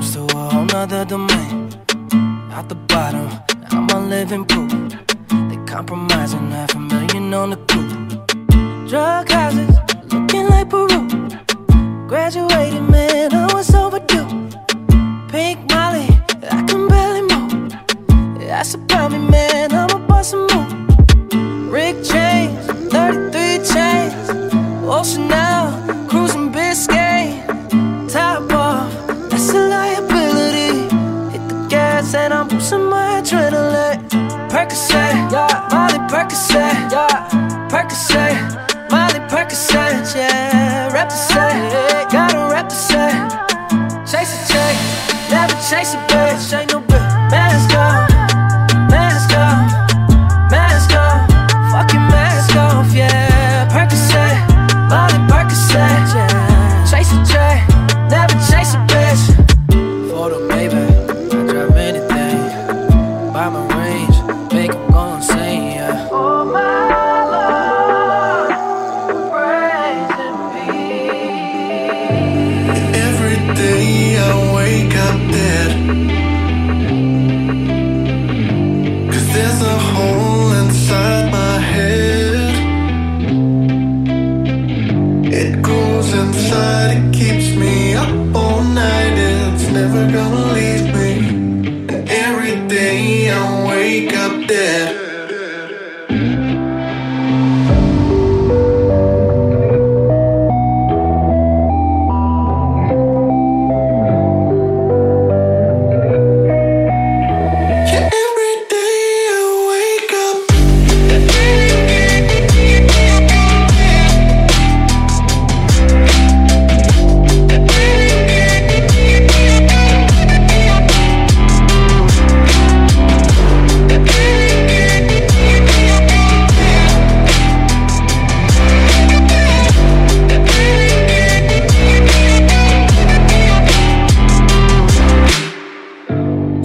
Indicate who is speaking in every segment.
Speaker 1: Stamps to a whole nother domain. Out the bottom, I'm a living proof. They compromising half a million on the coupe. Drug houses, looking like Peru. Graduated, man, Percocet, yeah, Percocet, Molly Percocet, yeah, represent, gotta represent. Chase a check, never chase a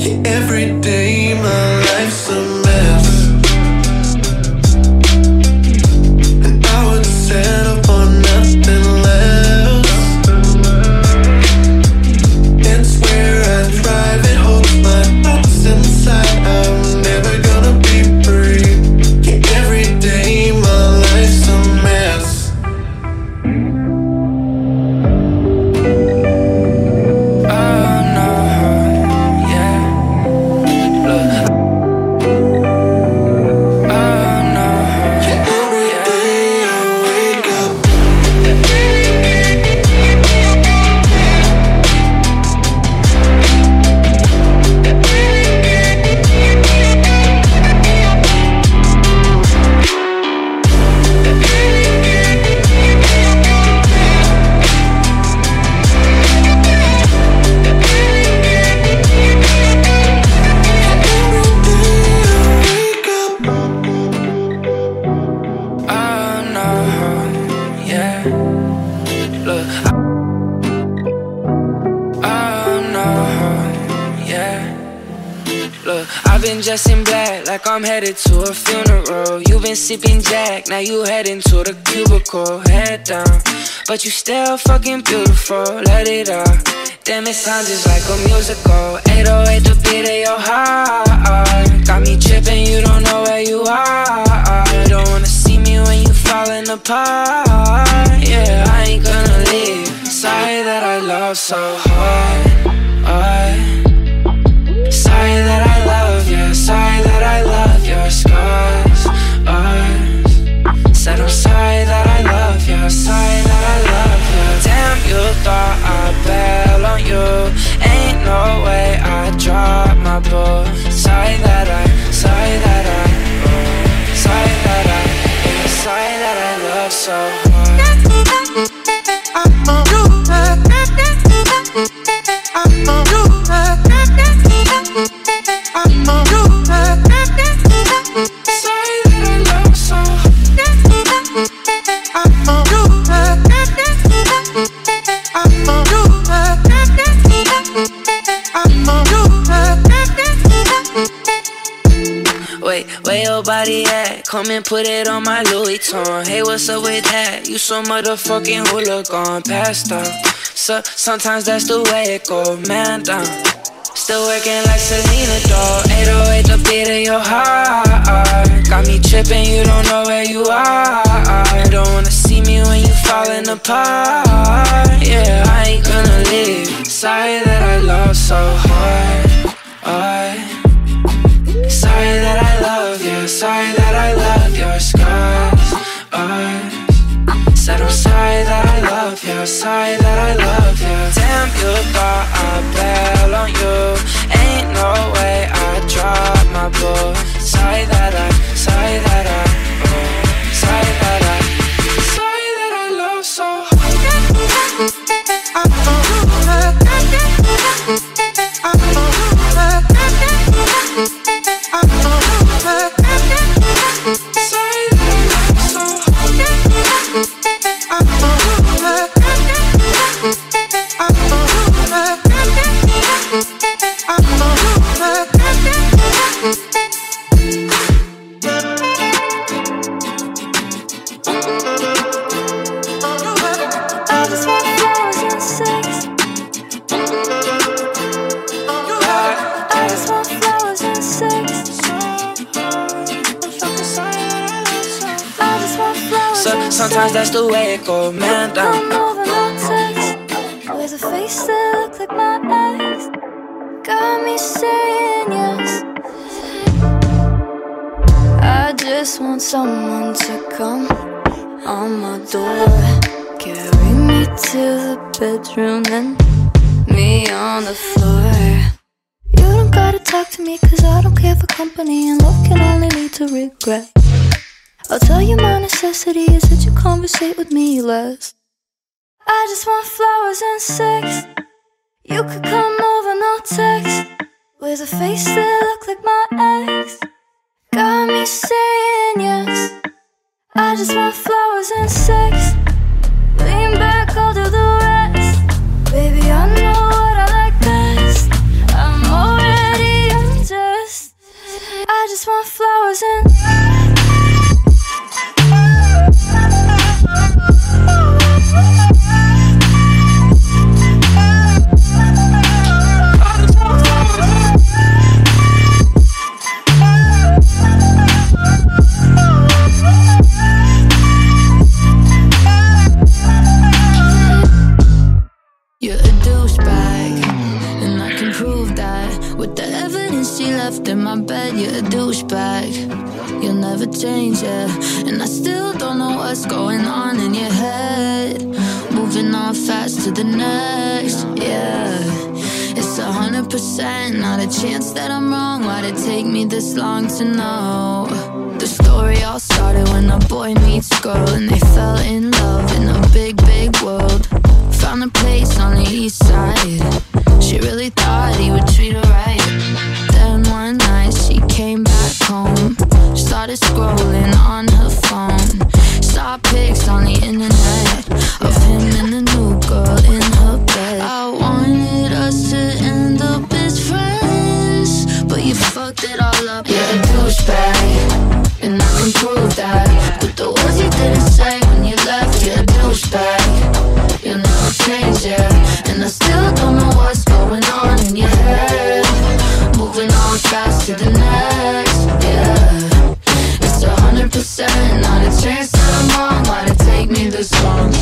Speaker 2: every day my life's a
Speaker 1: Look. Oh no,
Speaker 2: yeah.
Speaker 1: Look, I've been dressed in black like I'm headed to a funeral. You've been sipping Jack, now you heading to the cubicle. Head down, but you still fucking beautiful. Let it out. Damn, it sounds just like a musical. 808 the beat of your heart. Got me tripping, you don't know where you are. Don't wanna falling apart. Yeah, I ain't gonna leave. Sorry that I love so hard. hard. Sorry that I love you, sorry that I love your scars. Ours. Said I'm sorry that I love you, sorry that I love you. Damn, you thought I'd bail on you. Ain't no way I drop my ball. Sorry that I, sorry that I, so
Speaker 3: come and put it on my Louis Vuitton. Hey, what's up with that? You so motherfucking hooligan, passed up. Uh. So sometimes that's the way it go, man down. Still working like Selena, dog. 808 the beat of your heart. Got me tripping, you don't know where you are. Don't wanna see me when you falling apart. Yeah, I ain't gonna leave. Sorry that I love so hard. I, sorry that I love you. Sorry that I love your scars. I said I'm sorry that I love you. Sorry that I love you. Damn, you thought I bail on you. Ain't no way I drop my ball. Sorry that I, sorry that I,
Speaker 4: regret. I'll tell you my necessity is that you conversate with me less. I just want flowers and sex. You could come over, no text. With a face that look like my ex. Got me saying yes. I just want flowers and sex. Lean back, I'll do the rest. Baby, I know just want flowers and.
Speaker 5: Left in my bed. You're a douchebag, you'll never change, yeah. And I still don't know what's going on in your head. Moving on fast to the next, yeah. It's a hundred percent, not a chance that I'm wrong. Why'd it take me this long to know? The story all started when a boy meets a girl and they fell in love in a big, big world. Found a place on the east side. She really thought he would treat her right. One night she came back home. Started scrolling on her phone. Saw pics on the internet of him and a new girl in her bed. I wanted us to end up as friends, but you fucked it all up. You're a douchebag, and I can prove it take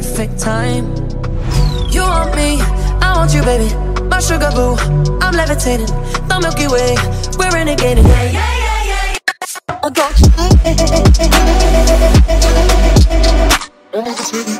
Speaker 6: perfect time. You want me, I want you, baby. My sugar boo, I'm levitating. The Milky Way, we're renegading. Yeah, yeah, yeah, yeah. yeah. I got you.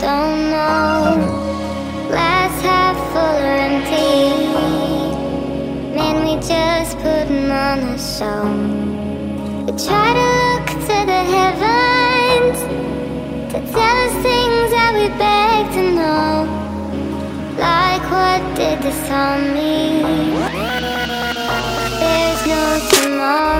Speaker 3: don't
Speaker 7: know. Half full empty. Man, we just putting on a show. We try to look to the heavens to tell us things that we beg to know. Like, what did this tell me? There's no tomorrow.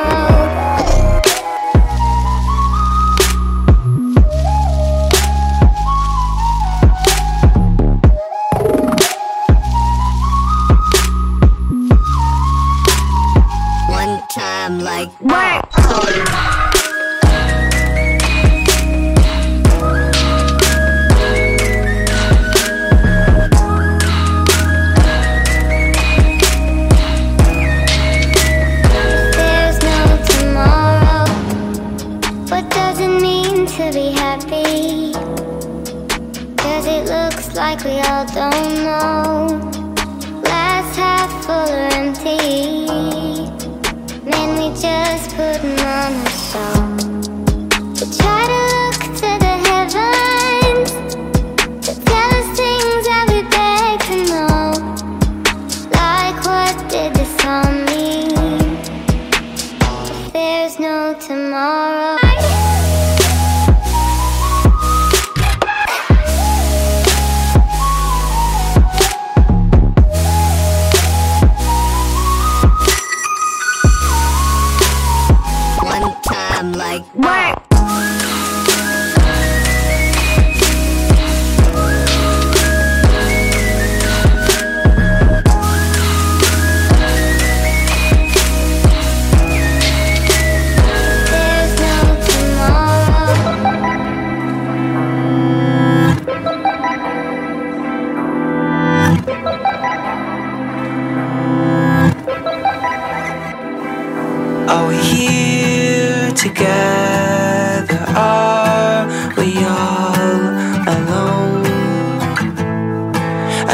Speaker 7: only just putting on a show.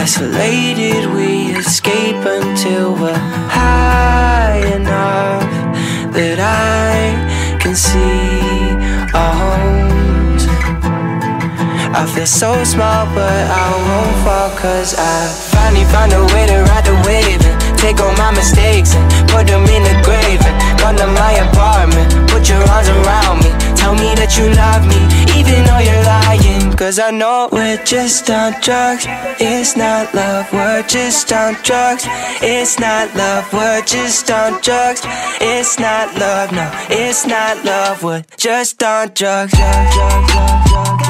Speaker 3: Isolated, we escape until we're high enough that I can see our homes. I feel so small, but I won't fall, cause I finally found a way to ride the wave and take all my mistakes and put them in the grave and come to my apartment. Put your arms around me, tell me that you love me even though you're lying. Cause I know we're just on drugs. It's not love, we're just on drugs. It's not love, we're just on drugs. It's not love, no, it's not love. We're just on drugs, drugs, drugs, drugs, drugs.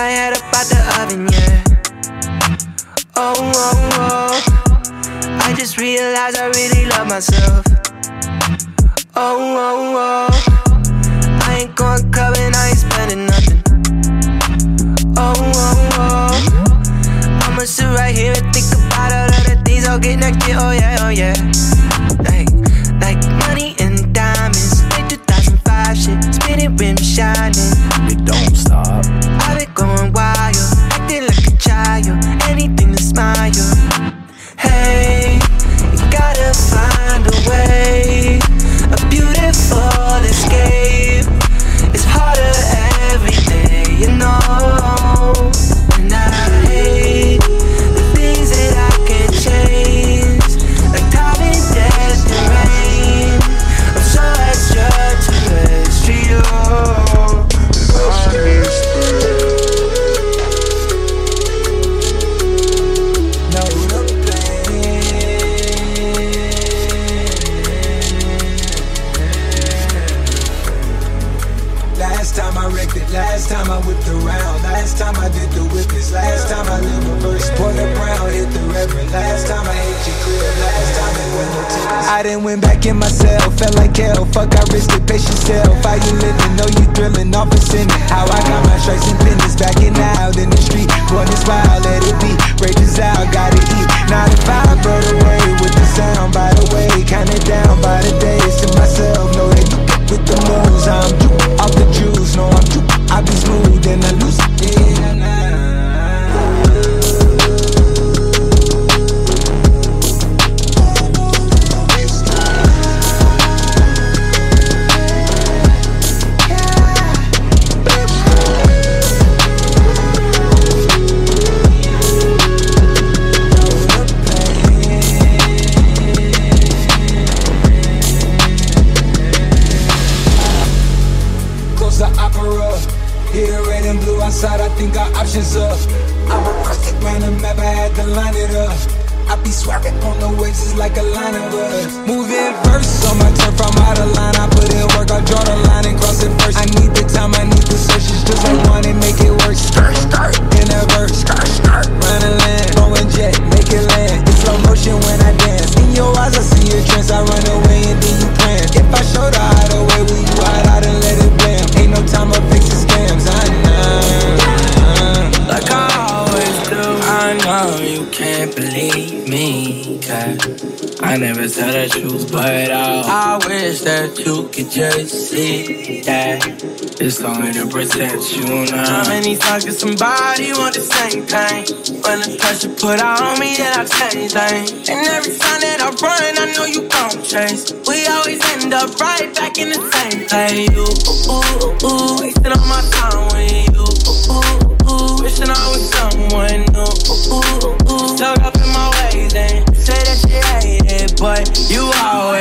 Speaker 3: My head up out the oven, yeah. Oh, oh, oh. I just realized I really love myself. Oh, oh, oh. I ain't going clubbing, I ain't spending nothing. Oh, oh, oh. I'ma sit right here and think about all of the things I'll get next year. Oh, yeah, oh, yeah. Like, like money
Speaker 8: in myself, felt like hell, fuck I risked it, pace yourself, how you living, know you thrilling, off a sinning, how I got my stripes and pennies, backing out in the street, born this wild, let it be, rages out, gotta eat, now the vibe rode away with the sound, by the way, counted down by the days to myself, know they look with the moves, I'm juke off the juice, no I'm juke, I be smooth and I loose, yeah, nah. close think our options up. I'm a perfect random map, I had to line it up. I be swerving on the waves, it's like a line of us. Moving verse on my turf, I'm out of line. I put in work, I draw the line and cross it first. I need the time, I need the searches, just like one and make it work. Skirt, skirt, in a verse, skirt, skirt, run and land, throwing jet, make it land. It's slow motion when I dance. In your eyes, I see your trance. I run away and then you plan. If I show the hideaway, will you hide out and let it blam? Ain't no time for scams. I
Speaker 3: never tell the truth, but I, I wish that you could just see that it's only to protect you now. How many times can somebody want the same thing? When the pressure put out on me, then I change things. And every time that I run, I know you gon' chase. We always end up right back in the same place. You, ooh, ooh, ooh, wasting all my time with you. Ooh, ooh, ooh,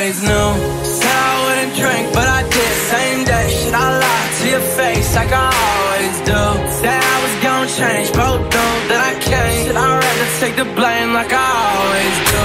Speaker 3: always knew. Said I wouldn't drink, but I did. Same day, shit I lied to your face like I always do. Said I was gonna change, both know that I can't. Shit, I'd rather take the blame like I always do,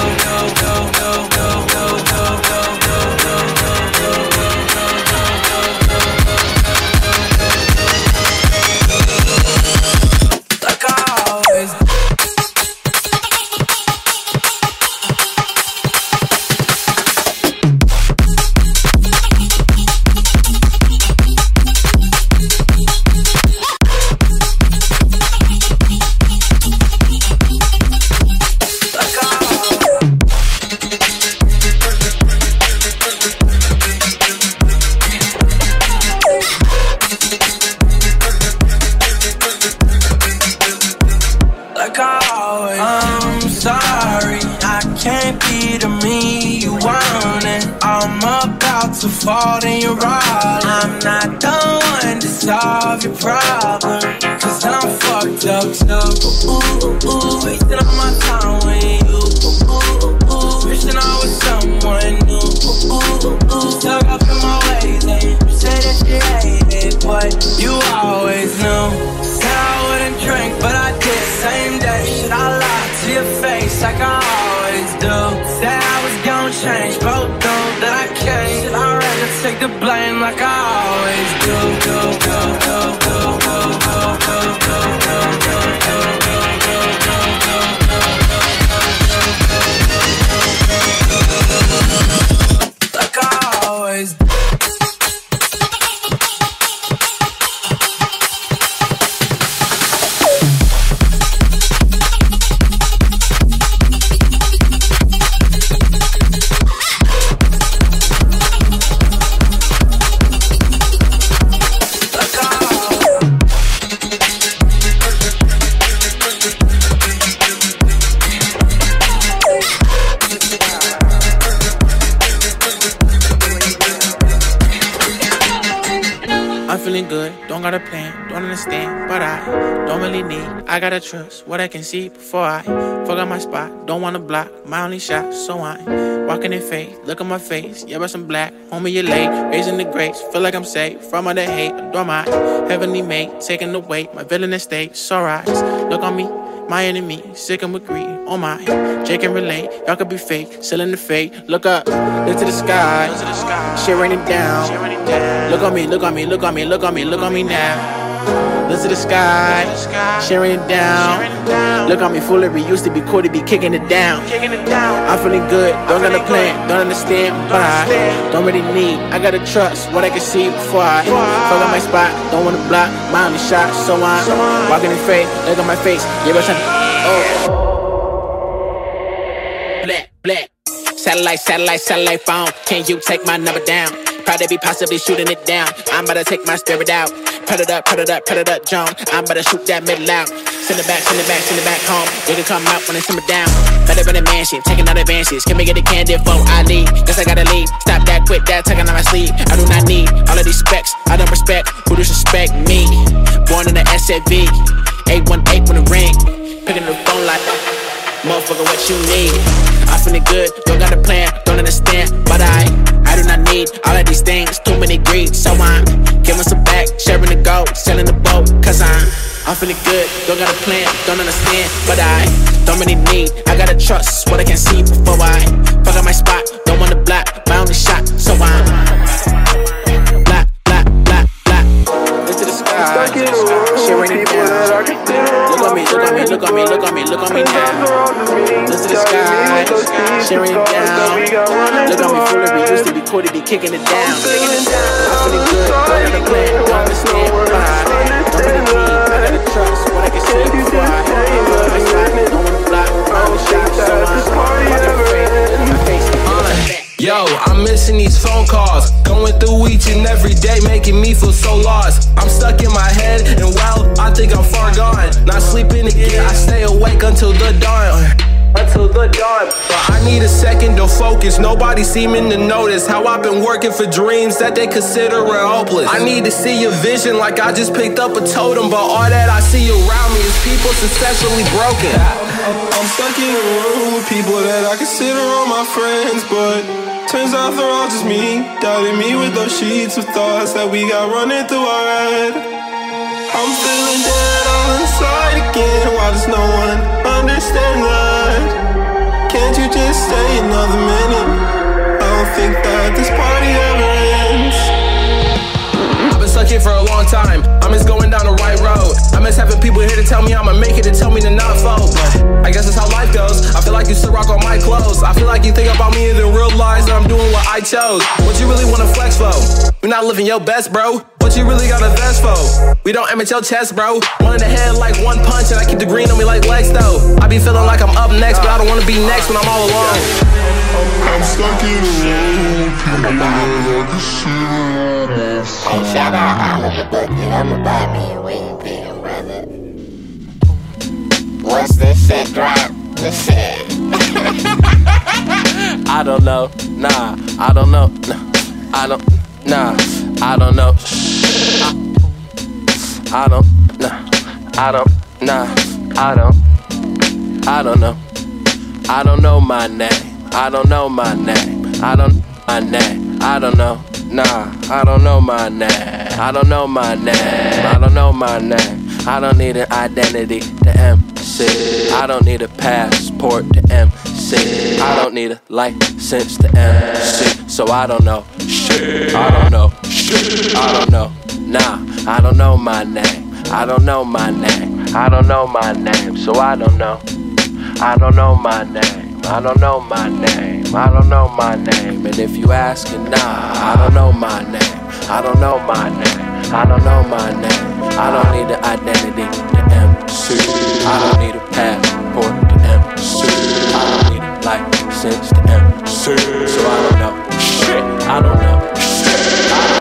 Speaker 1: about to fall, then you're all. I'm not the one to solve your problem. Cause I'm fucked up too. Ooh, ooh, wasting all my time with you. Ooh, ooh, ooh, wishing I was someone new. Ooh, ooh, ooh, stuck up in my ways, and you say that you hate it, but you always knew. Said I wouldn't drink, but I did. Same day, should I lie to your face like I always do? Said I was gonna change, both Blame like I always do, do, do.
Speaker 9: Feeling good, don't got a plan, don't understand, but I don't really need. I gotta trust what I can see before I up my spot. Don't wanna block my only shot, so I'm walking in faith. Look at my face, yeah, but some black. Homie, you're late, raising the grapes. Feel like I'm safe from all the hate. Adore my heavenly mate, taking the weight. My villainous state, so rise. Look on me, my enemy, sick and with greed. Oh my, Jake can relate. Y'all could be fake, selling the fake. Look up, look to the sky, shit raining down. Look on me, look on me, look on me, look on me, look on me now. Look to the sky, sharing it down. Look on me, foolery used to be cool to be kicking it down. I'm feeling good, don't got a plan, don't understand, but I don't really need. I gotta trust what I can see before I fuck up my spot. Don't wanna block my only shot, so I'm walking in faith. Look on my face, yeah, but oh. Black, black. Satellite, satellite, satellite phone. Can you take my number down? Probably be possibly shooting it down. I'm about to take my spirit out. Put it up, put it up, put it up, John. I'm about to shoot that middle out. Send it back, send it back, send it back home. You can come out when it's simmer down. Better than a mansion, taking out advances. Can we get a candy before I leave? Guess I gotta leave. Stop that, quit that, tugging on my sleeve. I do not need all of these specs. I don't respect who disrespect me. Born in the SAV, 818 with a ring. Picking the phone like, motherfucker, what you need? Feeling good, don't got a plan, don't understand, but I, I do not need all of these things. Too many greed, so I'm giving some back, sharing the gold, selling the boat, cause I'm. I'm feeling good, don't got a plan, don't understand, but I don't really need. I gotta trust what I can see before I fuck up my spot. Don't wanna block my only shot, so I'm black, black, black, black into the sky, sharing it down. Me, look on me, look on me, look on me, look on me now. Look to the sky, sharing down. Look on me, foolery used to be cool to be kicking it down. I'm feeling good, don't got a plan, don't understand why. Don't really need, I gotta trust what I can see before I
Speaker 10: Yo, I'm missing these phone calls. Going through each and every day, making me feel so lost. I'm stuck in my head, and well, I think I'm far gone. Not sleeping again, I stay awake until the dawn. Until the dawn. But I need a second to focus. Nobody seeming to notice how I've been working for dreams that they consider hopeless. I need to see your vision like I just picked up a totem. But all that I see around me is people successfully broken.
Speaker 11: I'm stuck in a room with people that I consider all my friends, but turns out they're all just me, doubting me with those sheets of thoughts that we got running through our head. I'm feeling dead all inside again. Why does no one understand that? Can't you just stay another minute? I don't think that this party ever
Speaker 10: for a long time. I'm just going down the right road. I miss having people here to tell me I'ma make it and tell me to not fold. But I guess that's how life goes. I feel like you still rock on my clothes. I feel like you think about me and then realize that I'm doing what I chose. What you really wanna flex for? You're not living your best, bro. What you really got a for? We don't aim at your chest, bro. One in the head like one punch, and I keep the green on me like Lex, though. I be feeling like I'm up next, but I don't wanna be next when I'm all alone.
Speaker 11: I'm stuck in a room with people that I consider
Speaker 12: Hey, shout out Oliver Bucket. I'ma buy me a wing pin, brother. Once this shit drop, this shit.
Speaker 13: I don't know, nah, I don't know, nah, I don't, nah, I don't know. I don't, nah, I don't, nah, I don't, I don't know. I don't know my name, I don't know my name, I don't my name, I don't know. Nah, I don't know my name. I don't know my name. I don't know my name. I don't need an identity to MC. I don't need a passport to MC. I don't need a license to MC. So I don't know shit. I don't know shit. I don't know. Nah, I don't know my name. I don't know my name. I don't know my name. So I don't know. I don't know my name. I don't know my name. I don't know my name. And if you asking, nah, I don't know my name. I don't know my name. I don't know my name. I don't need an identity to MC. I don't need a passport to MC. I don't need a license to MC. So I don't know. Shit, I don't know. Shit, I don't